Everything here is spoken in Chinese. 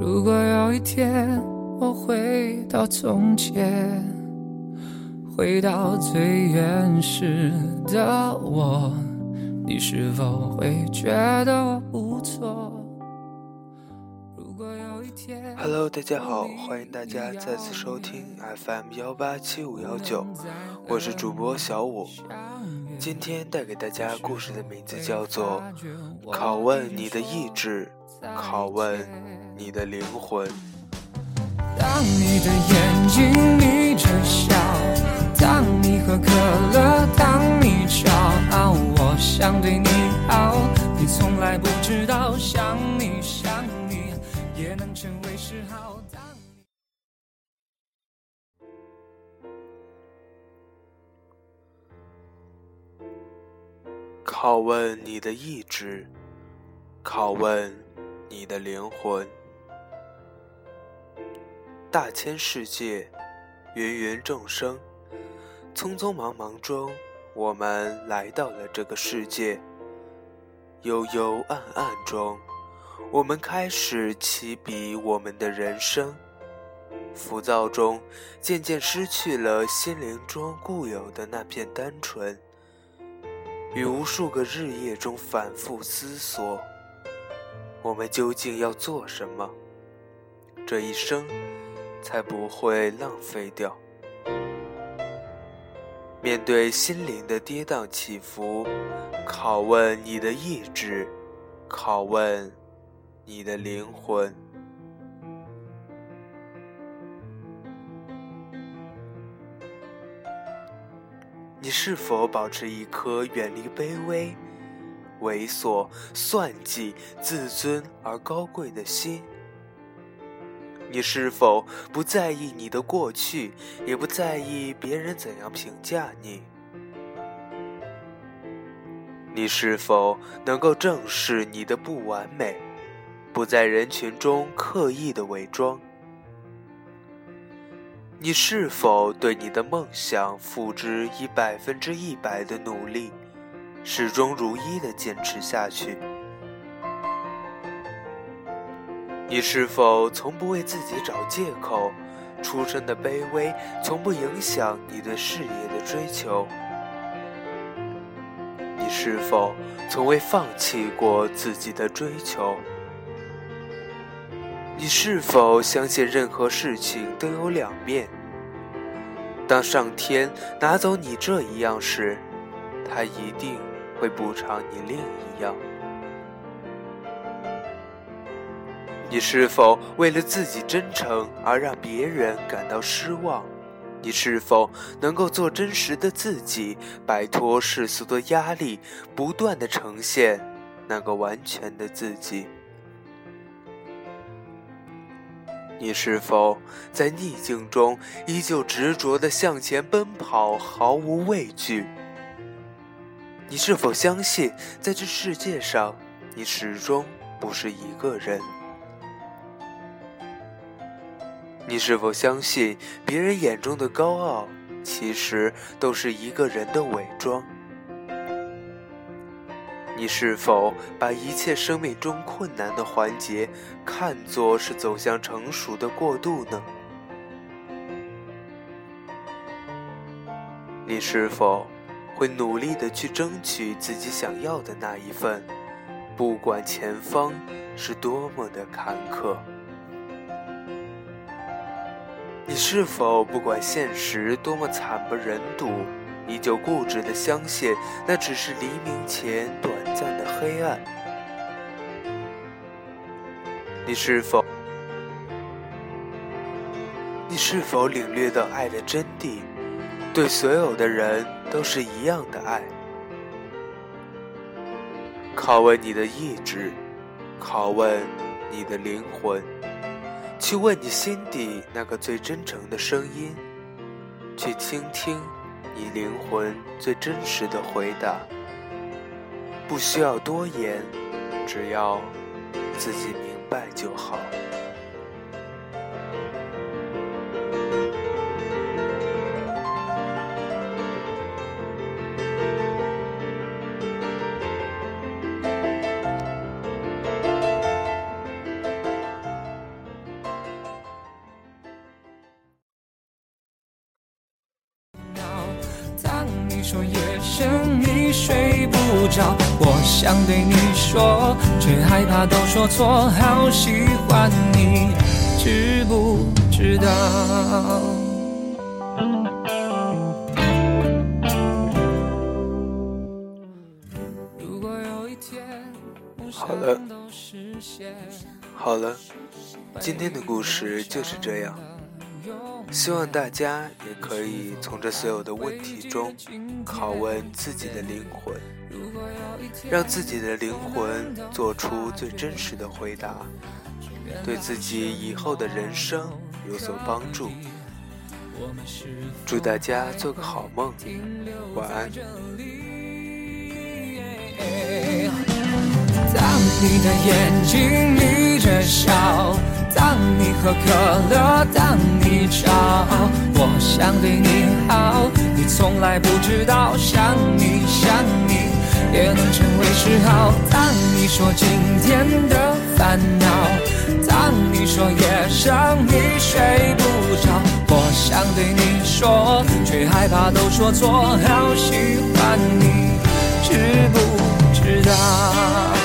如果有一天我回到从前，回到最原始的我，你是否会觉得我不错？如果有一天，Hello，大家好，欢迎大家再次收听 FM 幺八七五幺九，我是主播小五，今天带给大家故事的名字叫做《拷问你的意志》，拷问。你的灵魂。当你的眼睛眯着笑，当你喝可乐，当你骄傲，我想对你好，你从来不知道，想成为嗜好。拷问你的意志，拷问你的灵魂。大千世界，芸芸众生，匆匆忙忙中，我们来到了这个世界。幽幽暗暗中，我们开始起笔我们的人生。浮躁中，渐渐失去了心灵中固有的那片单纯。与无数个日夜中反复思索：我们究竟要做什么？这一生。才不会浪费掉。面对心灵的跌宕起伏，拷问你的意志，拷问你的灵魂。你是否保持一颗远离卑微、猥琐、算计、自尊而高贵的心？你是否不在意你的过去，也不在意别人怎样评价你？你是否能够正视你的不完美，不在人群中刻意的伪装？你是否对你的梦想付之以百分之一百的努力，始终如一的坚持下去？你是否从不为自己找借口？出身的卑微从不影响你对事业的追求。你是否从未放弃过自己的追求？你是否相信任何事情都有两面？当上天拿走你这一样时，他一定会补偿你另一样。你是否为了自己真诚而让别人感到失望？你是否能够做真实的自己，摆脱世俗的压力，不断的呈现那个完全的自己？你是否在逆境中依旧执着地向前奔跑，毫无畏惧？你是否相信，在这世界上，你始终不是一个人？你是否相信，别人眼中的高傲，其实都是一个人的伪装？你是否把一切生命中困难的环节，看作是走向成熟的过渡呢？你是否会努力的去争取自己想要的那一份，不管前方是多么的坎坷？你是否不管现实多么惨不忍睹，依旧固执的相信那只是黎明前短暂的黑暗？你是否，你是否领略到爱的真谛？对所有的人都是一样的爱。拷问你的意志，拷问你的灵魂。去问你心底那个最真诚的声音，去倾听以灵魂最真实的回答。不需要多言，只要自己明白就好。说夜深你睡不着，我想对你说，却害怕都说错。好喜欢你，知不知道？好了，好了，今天的故事就是这样。希望大家也可以从这所有的问题中拷问自己的灵魂，让自己的灵魂做出最真实的回答，对自己以后的人生有所帮助。祝大家做个好梦，晚安。当你的眼睛眯着笑。当你喝可乐，当你吵，我想对你好，你从来不知道，想你想你也能成为嗜好。当你说今天的烦恼，当你说夜深你睡不着，我想对你说，却害怕都说错，好喜欢你，知不知道？